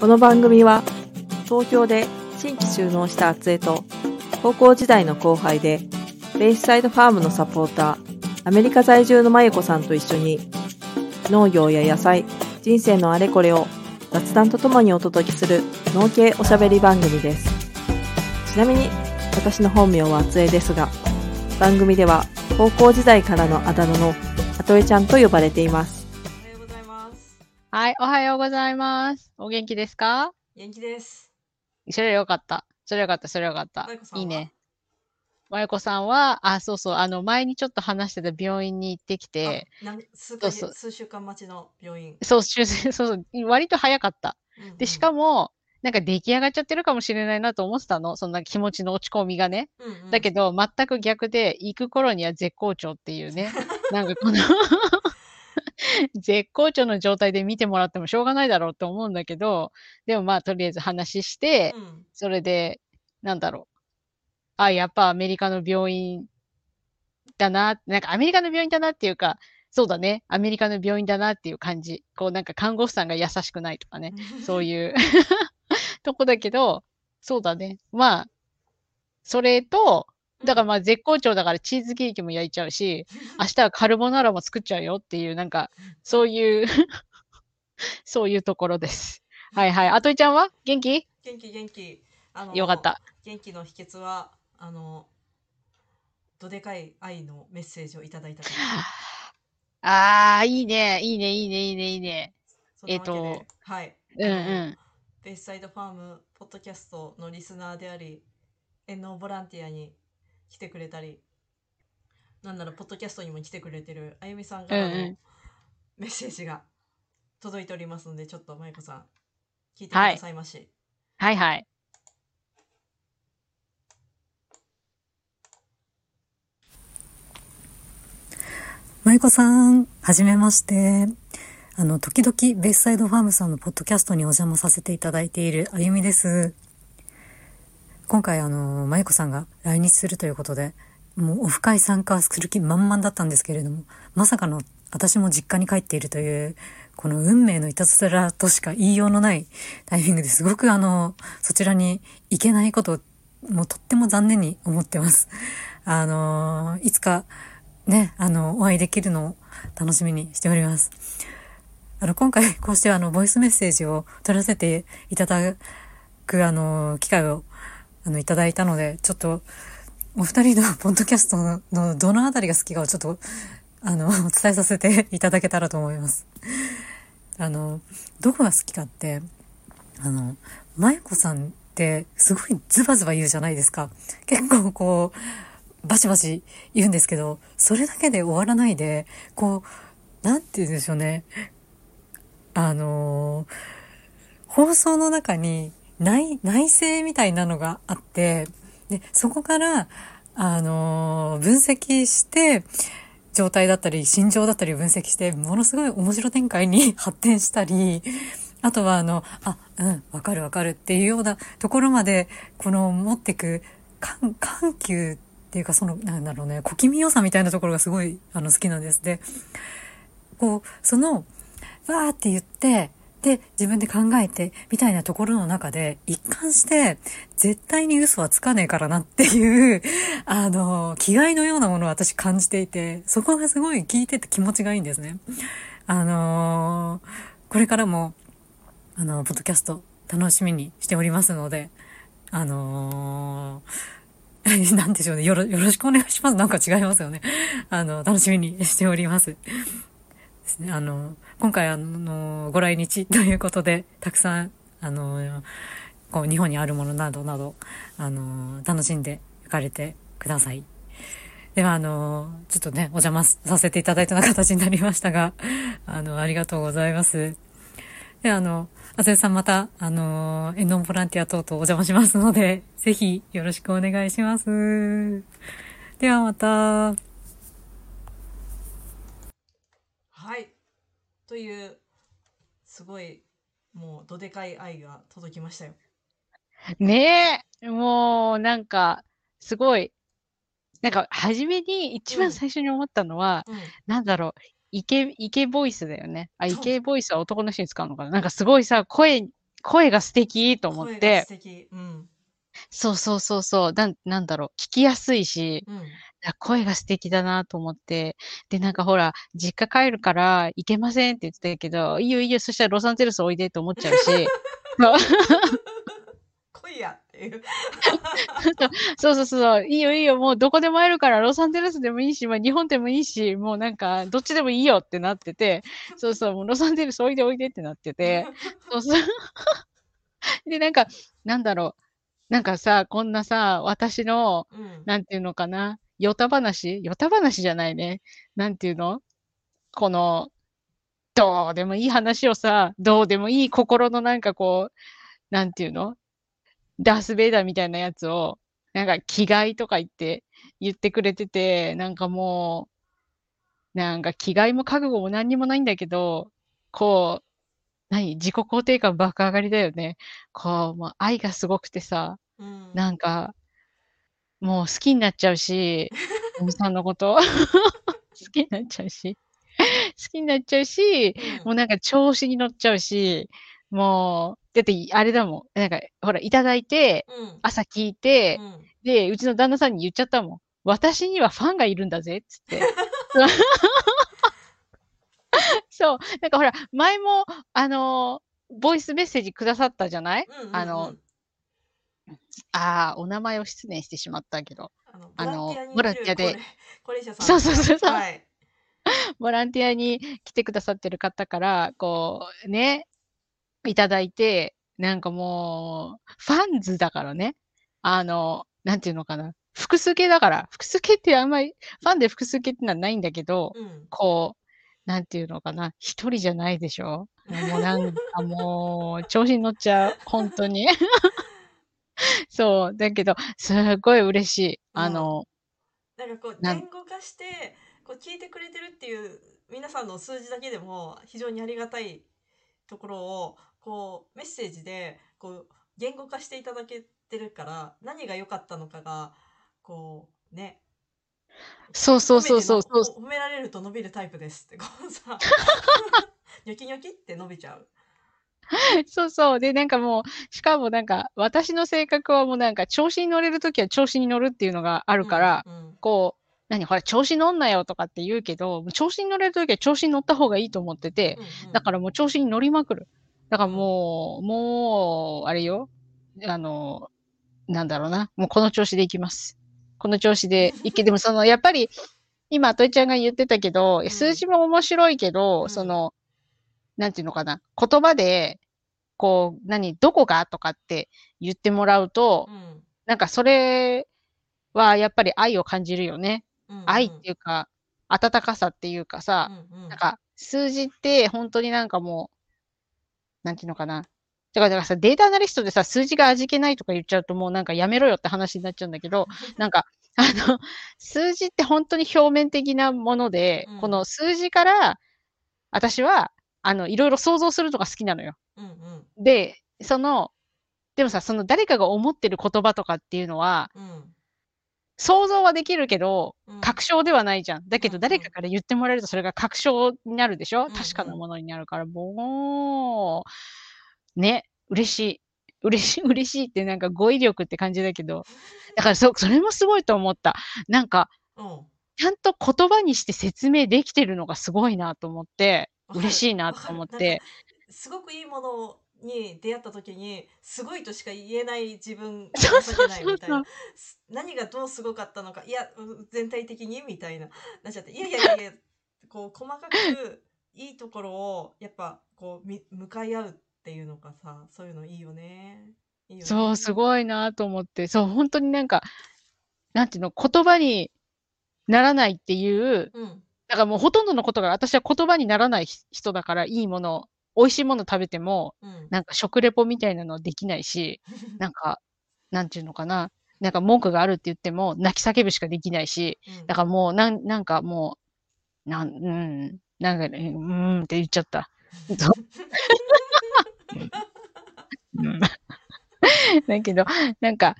この番組は東京で新規就農した厚江と高校時代の後輩でベイスサイドファームのサポーターアメリカ在住のまゆこさんと一緒に農業や野菜人生のあれこれを雑談とともにお届けする農系おしゃべり番組です。ちなみに私の本名は厚江ですが番組では高校時代からのあだ名のあとえちゃんと呼ばれています。はい、おはようございます。お元気ですか？元気ですそれはよかった。それはよかった、それはよかったいいね。まゆこさんは、あ、そうそう、あの、前にちょっと話してた病院に行ってきて、数そうそう数週間待ちの病院。そう、そうそう、割と早かった。で、しかも、も、なんか出来上がっちゃってるかもしれないなと思ってたの。そんな気持ちの落ち込みがね。うんうんだけど、全く逆で、行く頃には絶好調っていうね。なんかこの 絶好調の状態で見てもらってもしょうがないだろうと思うんだけど、でもまあ、とりあえず話して、うんそれで、なんだろう。あ、やっぱアメリカの病院だな。なんかアメリカの病院だなっていうか、そうだね。アメリカの病院だなっていう感じ。こうなんか看護師さんが優しくないとかね。そういう とこだけど、そうだね。まあ、それと、だからまあ絶好調だからチーズケーキも焼いちゃうし、明日はカルボナーラも作っちゃうよっていう、なんか、そういう そういうところです。はいはい。あといちゃんは？元気？元気元気。あのよかった。元気の秘訣はあのどでかい愛のメッセージをいただいた。ああ、いいね、いいね、いいね、いいね、いいね。えっとはい。うんうん。ベースサイドファームポッドキャストのリスナーであり、遠農ボランティアに来てくれたり、なんならポッドキャストにも来てくれてるあゆみさんからのメッセージが届いておりますので、ちょっとまゆこさん聞いてくださいまし。はいはい。まゆこさん、はじめまして。あの、時々、ベースサイドファームさんのポッドキャストにお邪魔させていただいているあゆみです。今回、あの、まゆこさんが来日するということで、もうオフ会参加する気満々だったんですけれども、まさかの私も実家に帰っているという、この運命のいたずらとしか言いようのないタイミングですごくあの、そちらに行けないことを、もうとっても残念に思ってます。あの、いつか、ね、あの、お会いできるのを楽しみにしております。あの、今回、こうしてあの、ボイスメッセージを取らせていただく、あの、機会を、あの、いただいたので、ちょっと、お二人の ポッドキャストのどのあたりが好きかをちょっと、あの、お伝えさせて いただけたらと思います。あの、どこが好きかって、あの、まゆこさんって、すごいズバズバ言うじゃないですか。結構こう、バシバシ言うんですけど、それだけで終わらないで、こう、なんて言うんでしょうね。あの放送の中に内、内政みたいなのがあって、で、そこから、あのー分析して、状態だったり、心情だったりを分析して、ものすごい面白展開に 発展したり、あとはあの、あ、うん、わかるわかるっていうようなところまで、この持ってく緩緩急っていうかその、なんだろうね、小気味良さみたいなところがすごいあの好きなんです。で、こう、その、わーって言って、で、自分で考えて、みたいなところの中で、一貫して、絶対に嘘はつかねえからなっていう、あの、気概のようなものを私感じていて、そこがすごい聞いてて気持ちがいいんですね。あのこれからも、あの、ポッドキャスト楽しみにしておりますので、あのー なんでしょうね。よろ、よろしくお願いします。なんか違いますよね。あの、楽しみにしております。ですね。あの、今回あの、ご来日ということで、たくさん、あの、こう、日本にあるものなどなど、あの、楽しんで行かれてください。では、あの、ちょっとね、お邪魔させていただいたような形になりましたが、あの、ありがとうございます。で、あの、あずえさんまた、あの、エンノンボランティア等々お邪魔しますので、ぜひよろしくお願いします。ではまた。はい。という、すごい、もう、どでかい愛が届きましたよ。ねえ、もう、なんか、すごい、なんか、初めに、一うん番最初に思ったのは、うん。なんだろう、イケ、イケボイスだよね。あ、イケボイスは男の人に使うのかななんかすごいさ、声、声が素敵と思っ声がて素、敵。うん。そうそうそうそう、なん、なんだろう、聞きやすいし、うん。あ声が素敵だなと思って。で、なんかほら、実家帰るから行けませんって言ってたけど、いいよいいよ、そしたらロサンゼルスおいでと思っちゃうし。来いやっていう。そうそうそう、いいよいいよ、もうどこでも会えるから、ロサンゼルスでもいいし、まあ日本でもいいし、もうなんか、どっちでもいいよってなってて、そうそう、もうロサンゼルスおいでおいでってなってて、そうそう。で、なんか、なんだろう、なんかさ、こんなさ、私の、うん。なんていうのかな、ヨタ話？ヨタ話じゃないね。なんていうの？この、どうでもいい話をさ、どうでもいい心のなんかこう、なんていうの？ダース・ベイダーみたいなやつを、なんか気概とか言って、言ってくれてて、なんかもう、なんか気概も覚悟も何にもないんだけど、こう、何自己肯定感爆上がりだよね。こう、もう愛がすごくてさ、うん。なんか、もう好きになっちゃうし、おみさんのこと。好きになっちゃうし。好きになっちゃうし、うんもうなんか調子に乗っちゃうし、もう、だってあれだもん。なんか、ほら、いただいて、うん。朝聞いて、うんで、うちの旦那さんに言っちゃったもん。私にはファンがいるんだぜ、つって。そう。なんかほら、前も、あの、ボイスメッセージくださったじゃない？うんうんうんあの、ああ、お名前を失念してしまったけど。あのボボランティアで。そうそうそうそうはい。ボランティアに来てくださってる方から、こう、ね、いただいて、なんかもう、ファンズだからね。あの、なんていうのかな。複数形だから。複数形ってあんまり、ファンで複数形ってのはないんだけど、うん。こう、なんていうのかな。一人じゃないでしょ？もうなんかもう、調子に乗っちゃう。本当に。そう。だけど、すごい嬉しい。あの、なんかこう言語化してこう聞いてくれてるっていう皆さんの数字だけでも非常にありがたいところをこうメッセージでこう言語化していただけてるから何が良かったのかがこうねそうそうそうそうそう。の褒められると伸びるタイプですってこうさ ニョキニョキって伸びちゃう。そうそう。で、なんかもう、しかもなんか、私の性格はもうなんか、調子に乗れるときは調子に乗るっていうのがあるから、うんうんこう、何、ほら、調子乗んなよとかって言うけど、調子に乗れるときは調子に乗った方がいいと思ってて、うんうんだからもう調子に乗りまくる。だからもう、もう、あれよ。あの、なんだろうな。もうこの調子でいきます。この調子でいけ、でもその、やっぱり、今、といちゃんが言ってたけど、うん数字も面白いけど、うんその、なんていうのかな。言葉で、こう、何、どこが？とかって言ってもらうと、うんなんかそれはやっぱり愛を感じるよね。うんうん愛っていうか、温かさっていうかさ、うんうんなんか、数字って本当になんかもう、なんていうのかな。だからさ、データアナリストでさ、数字が味気ないとか言っちゃうともうなんかやめろよって話になっちゃうんだけど、なんか、あの、数字って本当に表面的なもので、うん。この数字から、私は、あの、いろいろ想像するのが好きなのよ。うんうん。で、その、でもさ、その誰かが思ってる言葉とかっていうのは、うん。想像はできるけど、うん。確証ではないじゃん。だけど誰かから言ってもらえるとそれが確証になるでしょ、うんうん。確かなものになるから、もう、ね、嬉しい。嬉しい、嬉しいってなんか語彙力って感じだけど、だからそ、それもすごいと思った。なんか、うん。ちゃんと言葉にして説明できてるのがすごいなと思って、嬉しいなと思って。すごくいいものに出会った時にすごいとしか言えない自分 がないみたいな。何がどうすごかったのか。いやう全体的にみたいな。なっちゃって。いやいやいやいやこう細かくいいところをやっぱこうみ向かい合うっていうのがさそういうのいいよね。いいよね。そう、すごいなと思って、そう、本当になんか、なんていうの、言葉にならないっていう、うん。だからもうほとんどのことが私は言葉にならないひ人だから、いいもの、美味しいもの食べても、うん。なんか食レポみたいなのはできないし、なんか、なんていうのかな、なんか文句があるって言っても、泣き叫ぶしかできないし、うん。だからもう、なん、なんかもう、なん、うん、なんかね、うーんって言っちゃった。だけど、なんか、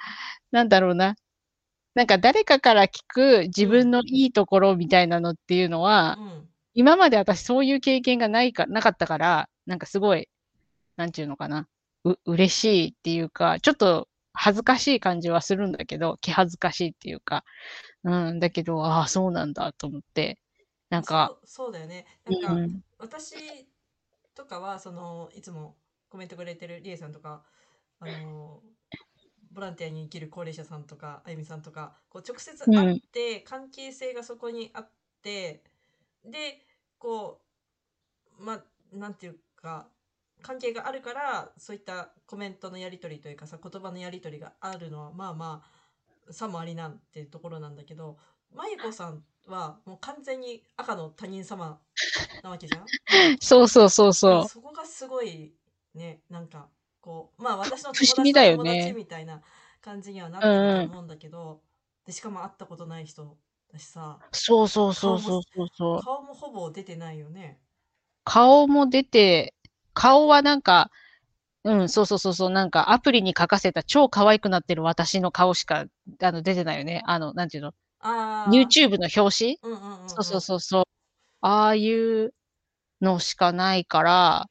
なんだろうな。なんか誰かから聞く自分のいいところみたいなのっていうのは、うん。今まで私そういう経験がないか、なかったから、なんかすごい、なんていうのかな。う、嬉しいっていうか、ちょっと恥ずかしい感じはするんだけど、気恥ずかしいっていうか、うん、だけど、ああ、そうなんだと思って、なんか、そうそうだよね。なんか、うん、私とかはそのいつもコメントくれてるりえさんとかあのボランティアに生きる高齢者さんとかあゆみさんとかこう直接会って、関係性がそこにあってでこうまあなんていうか関係があるからそういったコメントのやり取りというかさ言葉のやり取りがあるのはまあまあさもありなんていうところなんだけどまゆこさんはもう完全に赤の他人様なわけじゃん そうそうそうそう。そこがすごいねなんかこうまあ私の不思議友達のだよね友達みたいな感じにはなってると思うんだけど、でしかも会ったことない人だしさそうそうそうそうそうそう。顔もほぼ出てないよね。顔も出て、顔はなんか、うん、そうそうそうそう、なんかアプリに書かせた超可愛くなってる私の顔しかあの出てないよね。あの、なんていうの？ああ。?YouTube の表紙？うんうんうんうん、そうそうそうそう。ああいうのしかないから、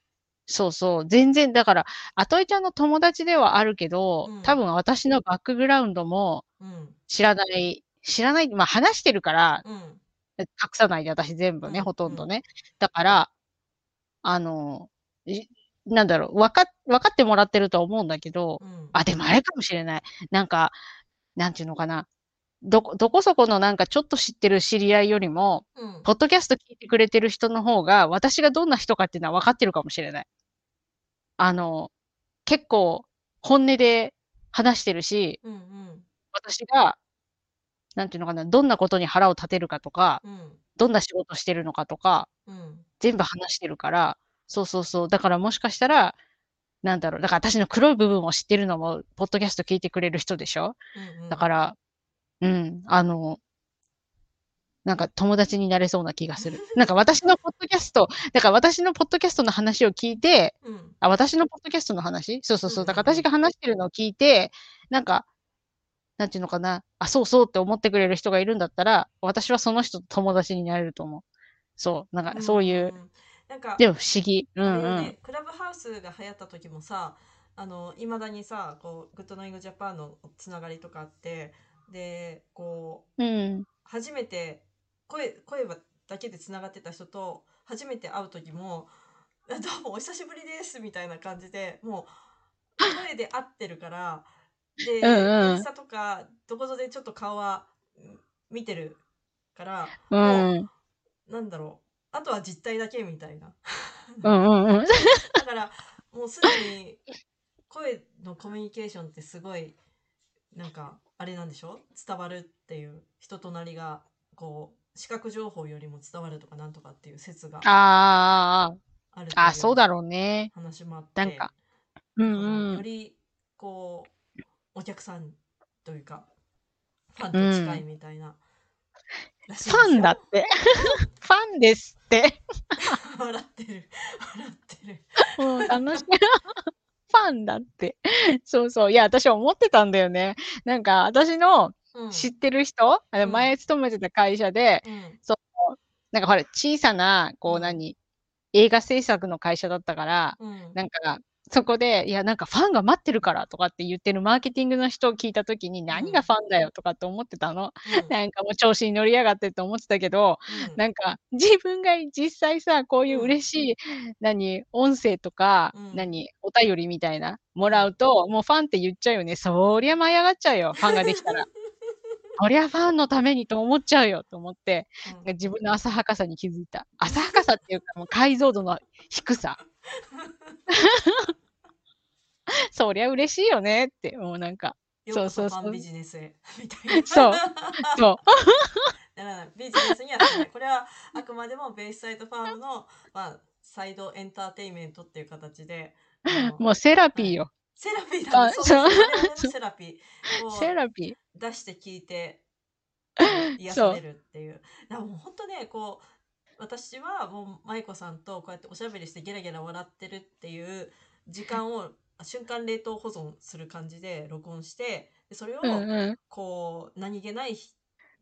そうそう。全然、だから、あといちゃんの友達ではあるけど、うん多分私のバックグラウンドもうん知らない、知らない、まあ話してるから、うん隠さないで私全部ね、うんほとんどね。だから、あの、いなんだろう、わかっ、わかってもらってるとは思うんだけど、うんあ、でもあれかもしれない。なんか、なんていうのかな。どこ、どこそこのなんかちょっと知ってる知り合いよりも、うんポッドキャスト聞いてくれてる人の方が、私がどんな人かっていうのは分かってるかもしれない。あの、結構本音で話してるし、うんうん私が、なんていうのかな、どんなことに腹を立てるかとか、うんどんな仕事してるのかとか、うん全部話してるから、そうそうそう。だからもしかしたら、なんだろう。だから私の黒い部分を知ってるのも、ポッドキャスト聞いてくれる人でしょ？うんうんだから、うん、あの、なんか友達になれそうな気がする。なんか私のポッドキャスト、だから私のポッドキャストの話を聞いて、うんあ、私のポッドキャストの話？そうそうそう。うんうんうんだから私が話してるのを聞いて、なんか、なんていうのかな？あ、そうそうって思ってくれる人がいるんだったら、私はその人と友達になれると思う。そう。なんかそういう、んなんかでも不思議。うんうん。ね、クラブハウスが流行った時もさあのいまだにさこうグッドナイングジャパンのつながりとかあってでこううん。初めて声声だけでつながってた人と初めて会う時も「どうもお久しぶりです」みたいな感じでもう声で会ってるから で、インスタとかどこぞでちょっと顔はうん見てるからうん。なんだろうあとは実体だけみたいな。だからもうすでに声のコミュニケーションってすごいなんかあれなんでしょ？伝わるっていう人となりがこう視覚情報よりも伝わるとかなんとかっていう説があるあー、あ、そうだろろうね。う話もあってなんか、うんうん。よりこうお客さんというかファンと近いみたいな、らしいですよファンだって。ファンですって。笑ってる笑ってるもう楽しい。ファンだって。そうそう。いや、私思ってたんだよね。なんか、私のうん知ってる人、うん前勤めてた会社で、うんなんかほら、小さな、こううん何、映画制作の会社だったから、うんなんか、そこで、いや、なんかファンが待ってるからとかって言ってるマーケティングの人を聞いたときに、何がファンだよとかって思ってたの？うんなんかもう調子に乗りやがってって思ってたけど、うんなんか自分が実際さ、こういううん嬉しい、何、音声とか、うん何、お便りみたいな、もらうと、もうファンって言っちゃうよね。そりゃ舞い上がっちゃうよ、ファンができたら。そりゃファンのためにと思っちゃうよと思って、うん自分の浅はかさに気づいた。浅はかさっていうか、もう解像度の低さ。そりゃ嬉しいよねって、もうなんか、よそうそうそうビジネスへ みたいな。そうそう。だからビジネスには。これはあくまでもベイスサイドファームの、まあ、サイドエンターテインメントっていう形で、もうセラピーよ。セラピーだね。あそうセラピーをセラピー。出して聞いて癒されるっていう。だからもう本当ね、こう私はもう舞子さんとこうやっておしゃべりしてゲラゲラ笑ってるっていう時間を瞬間冷凍保存する感じで録音してでそれを。こう何気ない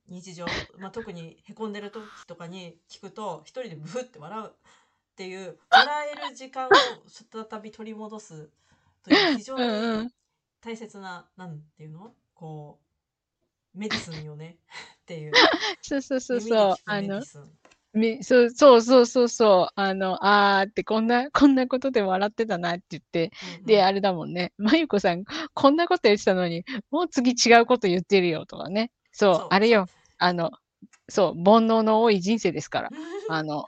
日常、まあ、特にへこんでる時とかに聞くと一人でブフって笑うっていう笑える時間を再び取り戻すという非常にん大切な、なんていうの？こう、メディスンよね？っていう。そうそうそうそう。みそうそうそうそうそう。あの、あーってこんな、こんなことで笑ってたなって言って。うんうんで、あれだもんね。まゆこさん、こんなこと言ってたのに、もう次違うこと言ってるよとかね。そう、そうあれよ。あの、そう、煩悩の多い人生ですから。あの、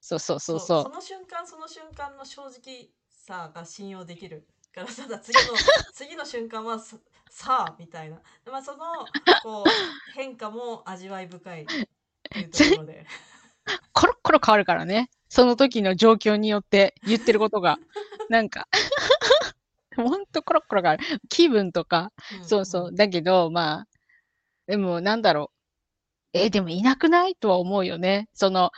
そうそうそうそう。その瞬間その瞬間の正直さが信用できるから次の 次の瞬間はささあみたいな、まあ、そのこう 変化も味わい深いっていうところでコロ変わるからね。その時の状況によって言ってることが。なんか、ほんとコロッコロ変わる。気分とか、そうそう。だけど、まあ、でもなんだろう。え、でもいなくないとは思うよね。その、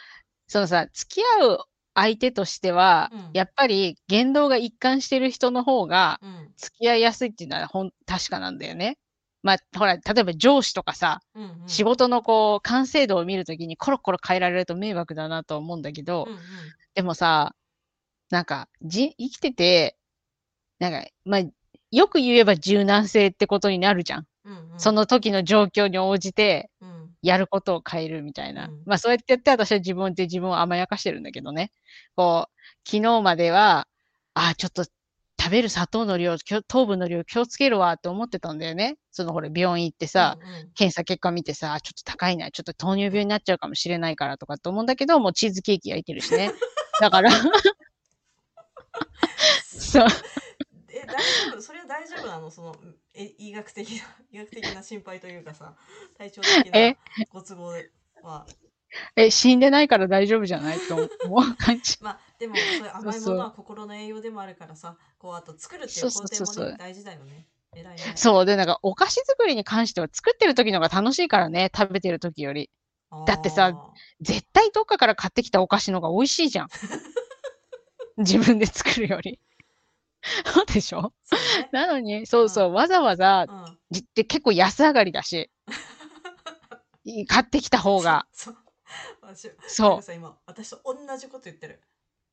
そのさ、付き合う相手としては、うんやっぱり言動が一貫してる人の方が付き合いやすいっていうのはほん確かなんだよね。まあ、ほら、例えば上司とかさ、うんうん仕事のこう、完成度を見るときにコロコロ変えられると迷惑だなと思うんだけど、うんうんでもさ、なんか、じ、生きてて、なんか、まあ、よく言えば柔軟性ってことになるじゃん。うんうんその時の状況に応じて、うんやることを変えるみたいな。うんまあ、そうやってやって私は自分で自分を甘やかしてるんだけどね。こう、昨日までは、あ、ちょっと食べる砂糖の量、糖分の量気をつけるわって思ってたんだよね。そのほら、病院行ってさ、うんうん検査結果見てさ、あちょっと高いな、ちょっと糖尿病になっちゃうかもしれないからとかって思うんだけど、もうチーズケーキ焼いてるしね。だから、そう。え大丈夫？それは大丈夫なの？そのえ医学的な医学的な心配というかさ体調的え？なご都合は え、死んでないから大丈夫じゃない？と思う感じ。まあでもそういう甘いものは心の栄養でもあるからさこうあと作るっていそうう工程もね大事だよね偉いねそう。で、なんか、お菓子作りに関しては作ってる時の方が楽しいからね、食べてる時より。だってさあ絶対どっかから買ってきたお菓子の方が美味しいじゃん。自分で作るより。そうでしょ？ねなのに、そうそう、わざわざ、うんじって結構安上がりだし、い買ってきた方が。そう。今私と同じこと言ってる。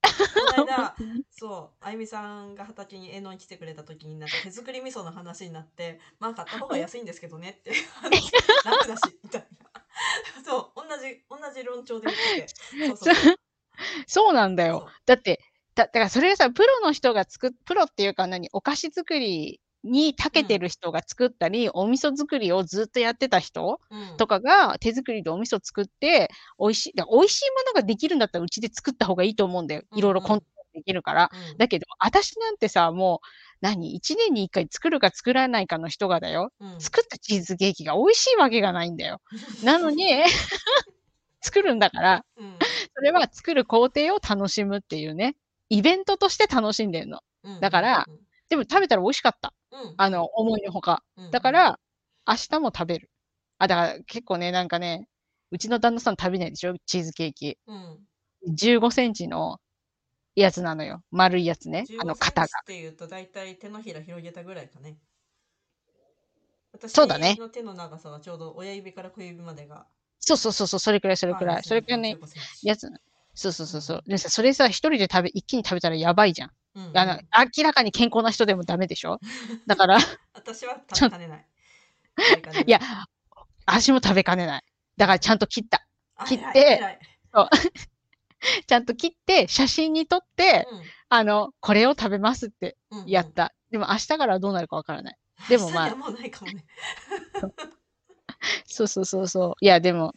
この間 そうあゆみさんが畑に絵のに来てくれた時になんか手作り味噌の話になってまあ買った方が安いんですけどねって話楽だしみたいな。そう同じ同じ論調で言ってて。そうそうそう。そうなんだよ。だって、だだからそれがさ、プロの人が作っ、プロっていうか何、お菓子作りに長けてる人が作ったり、お味噌作りをずっとやってた人うんとかが手作りでお味噌作って、美味しい、美味しいものができるんだったらうちで作った方がいいと思うんだよ。いろいろコントロールできるから。うんだけど、私なんてさ、もう、何、一年に一回作るか作らないかの人がだよ。うん作ったチーズケーキが美味しいわけがないんだよ。なのに、作るんだから、うんそれは作る工程を楽しむっていうね、イベントとして楽しんでるの。うんだからでも食べたら美味しかった。うんあの、思いのほか。うんだから、明日も食べる。あ、だから結構ね、なんかね、うちの旦那さん食べないでしょ？チーズケーキ。うん15センチのやつなのよ。丸いやつね。あの、15型が。っていうと大体手のひら広げたぐらいかね。私そうだねの手の長さはちょうど親指から小指までが。そうそうそうそう、それくらい、それくらい。それくらいね、15センチやつ。そうそうそうそう。でさ、それさ、一人で食べ、一気に食べたらやばいじゃん。うんあの、明らかに健康な人でもダメでしょ？だから、私は食べかねない。いいや、足も食べかねない。だからちゃんと切った。あ切って ちゃんと切って、写真に撮って、あの、これを食べますってうんうんやった。でも明日からはどうなるかわからない。でもまあ。そうそうそうそう。いや、でも、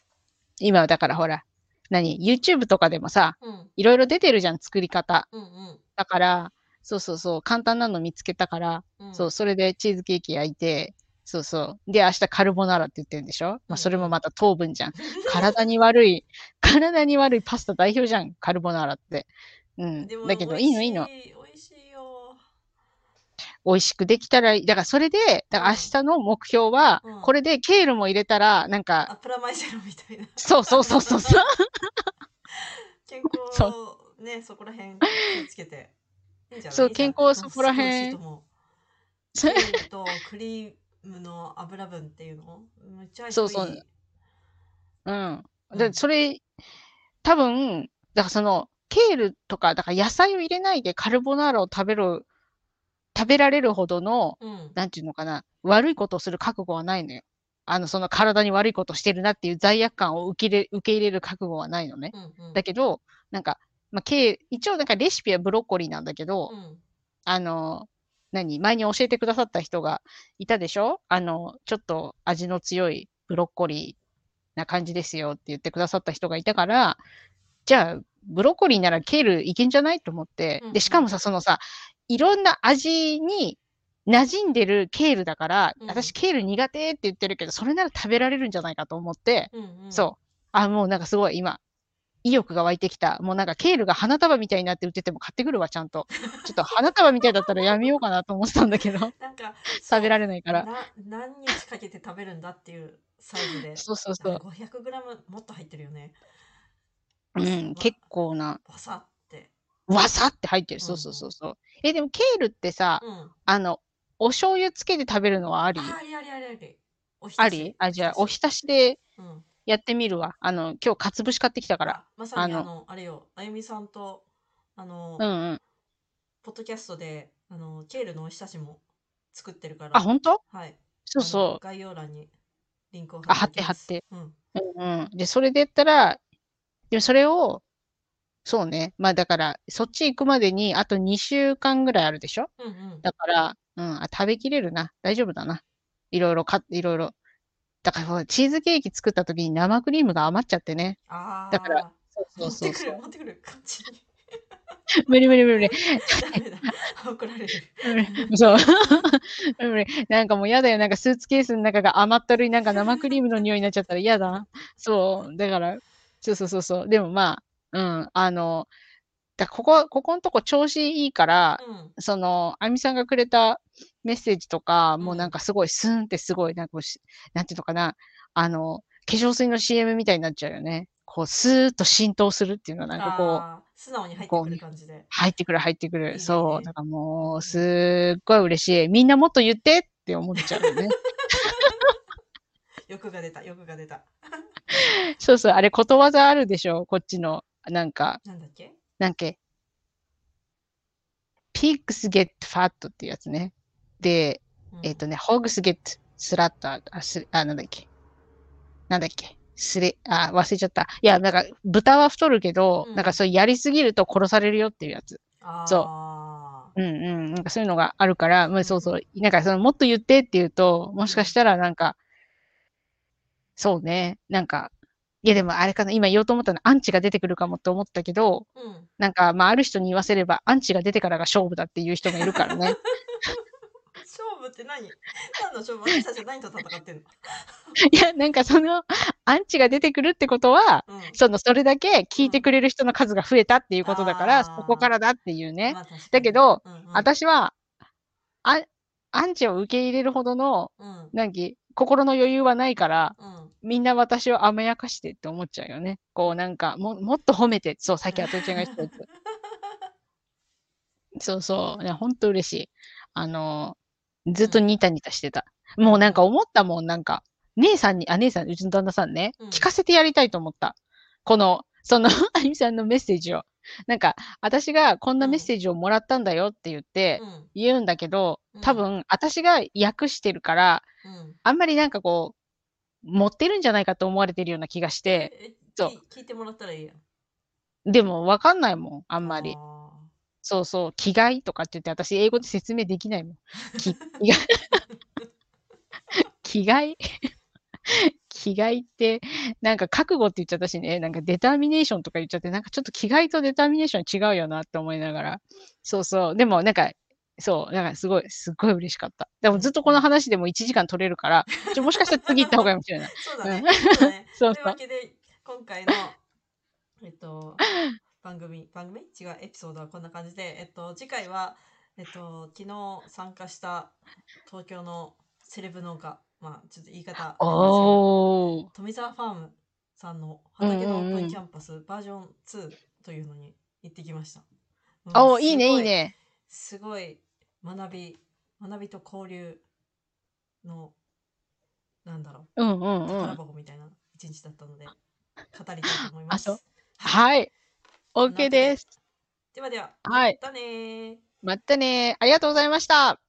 今はだからほら、何 ?YouTube とかでもさ、うんいろいろ出てるじゃん、作り方。うんうんだから、そうそうそう、簡単なの見つけたから、うん。そう、それでチーズケーキ焼いて、そうそう。で、明日カルボナーラって言ってるんでしょ？まうんあ、それもまた糖分じゃん。体に悪い、体に悪いパスタ代表じゃん、カルボナーラって。うん。だけど、いいのいいの。美味しい美味しいよ。美味しくできたらいい。だからそれで、だから明日の目標は、うん。これでケールも入れたら、なんあ、か、プラマイゼロみたいな。そうそうそうそうそう。健そ康ね、そこら辺気をつけて。そう健康そこら辺なん。かすごい美味しいと思う。ケールとクリームの油分っていうの？めっちゃ低いそうそう。うん。うん。で、それ、多分、だからその、ケールとか、だから野菜を入れないでカルボナーラを食べる食べられるほどの、うん。なんていうのかな、悪いことをする覚悟はないのよ。あの、その体に悪いことをしてるなっていう罪悪感を受け入れ受け入れる覚悟はないのね。うんうん。だけど、なんか、まあ、け一応なんかレシピはブロッコリーなんだけど、うん。あの、何前に教えてくださった人がいたでしょ？あの、ちょっと味の強いブロッコリーな感じですよって言ってくださった人がいたから、じゃあ、ブロッコリーならケールいけんじゃない？と思ってで、しかもさ、そのさ、いろんな味に馴染んでるケールだから、うん私ケール苦手って言ってるけど、それなら食べられるんじゃないかと思って、うんうん。そう。あ、もうなんかすごい今、意欲が湧いてきた。もうなんかケールが花束みたいになって売ってても買ってくるわ、ちゃんと。ちょっと花束みたいだったらやめようかなと思ってたんだけど、なんか、食べられれないから。な何日かけて食べるんだっていうサイズで。そうそうそう。500グラムもっと入ってるよね。うん、結構な、バサって。わさって入ってる。うんそうそうそうそう。え、でもケールってさ、うん。あの、お醤油つけて食べるのはあり？ありありありあり。あり？あ、じゃあ、おひたしでうん。やってみるわ。あの、今日、かつぶし買ってきたから。あまさにああの、あれよ、あゆみさんと、あの、うんうん。ポッドキャストで、あの、ケールのおひたしも作ってるから。あ、本当？はい。そうそ概要欄にリンクをあ貼っておきます貼って。うん。う。うんうん。で、それで言ったら、でもそれを、そうね。まあだから、そっち行くまでにあと2週間ぐらいあるでしょ？うんうん。だから、うん、あ、食べきれるな。大丈夫だな。いろいろか、いろいろ。だからチーズケーキ作った時に生クリームが余っちゃってね。ああ。だからそうそうそうそう。持ってくる感じに。無理無理無理。怒られる。そう。無理なんかもう嫌だよ。なんかスーツケースの中が甘ったるいなんか生クリームの匂いになっちゃったら嫌だ。そう。だから、そうそうそうそう。でもまあ、うん、あの、だここ、ここのとこ調子いいから、うん。その、あみさんがくれたメッセージとか、もううんなんかすごいスーンってすごい、なんかこうし、なんていうのかな、あの、化粧水の CM みたいになっちゃうよね。こう、スーッと浸透するっていうのは、なんかこう、素直に入ってくる感じで。入ってくる入ってくる。いいねそう。だからもうんう、すっごい嬉しい。みんなもっと言ってって思っちゃうよね。欲が出た、欲が出た。そうそう。あれ、ことわざあるでしょこっちの、なんか、なんだっけ？なんけ。pigs get fat っていうやつね。で、うんえっ、とね、hogs get slat あ、す、あ、なんだっけ？なんだっけ？すれ、あ、忘れちゃった。いや、なんか、豚は太るけど、うんなんかそうやりすぎると殺されるよっていうやつ。そうあうんうん。なんかそういうのがあるから、まあそうそう。なんかその、もっと言ってって言うと、もしかしたらなんか、そうね。なんか、いやでもあれかな、今言おうと思ったのアンチが出てくるかもって思ったけど、ーうん。なんか、まあある人に言わせれば、アンチが出てからが勝負だっていう人もいるからね。勝負って何？何の勝負？私たちは何と戦ってんの？いや、なんかその、アンチが出てくるってことは、うん。その、それだけ聞いてくれる人の数が増えたっていうことだから、あーそこからだっていうね。まあだけど、うんうん私は、あ、アンチを受け入れるほどの、うんなんき、心の余裕はないから、うんみんな私を甘やかしてって思っちゃうよね。こうなんか、ももっと褒めて。そう、さっきあとちゃんが言ったやつ。そうそう。ね、ほんと嬉しい。あの、ずっとニタニタしてた。もうなんか思ったもん、なんか、姉さんに、あ、姉さん、うちの旦那さんね、うん聞かせてやりたいと思った。この、その、あゆみさんのメッセージを。なんか、私がこんなメッセージをもらったんだよって言って、うん言うんだけどうん、多分、私が訳してるから、うんあんまりなんかこう、持ってるんじゃないかと思われてるような気がして、えそう聞聞いてもらったらいいやんでもわかんないもん、あんまり。あそうそう、気概とかって言って、私英語で説明できないもん。き気概気概気概って、なんか覚悟って言っちゃったしね、なんかデターミネーションとか言っちゃって、なんかちょっと気概とデターミネーション違うよなって思いながら。そうそう。でもなんか、そう、なんかすごい、すっごい嬉しかった。でもずっとこの話でも1時間取れるから、ちょもしかしたら次行った方がいいかもしれない。そうだね。うんそうだね そうというわけで、今回の、えっと、番組、番組？違う、エピソードはこんな感じで、えっと、次回は、えっと、昨日参加した東京のセレブ農家、まあ、ちょっと言い方。富澤ファームさんの畑のオープンキャンパスバージョン2というのに行ってきました。おー、うんいいね、いいね。すごい学び、学びと交流の、なんだろう、うんうんう宝ん。箱みたいな一日だったので、語りたいと思います。はい。はい。OK です。ではでは、はいまたねー。またね。ありがとうございました。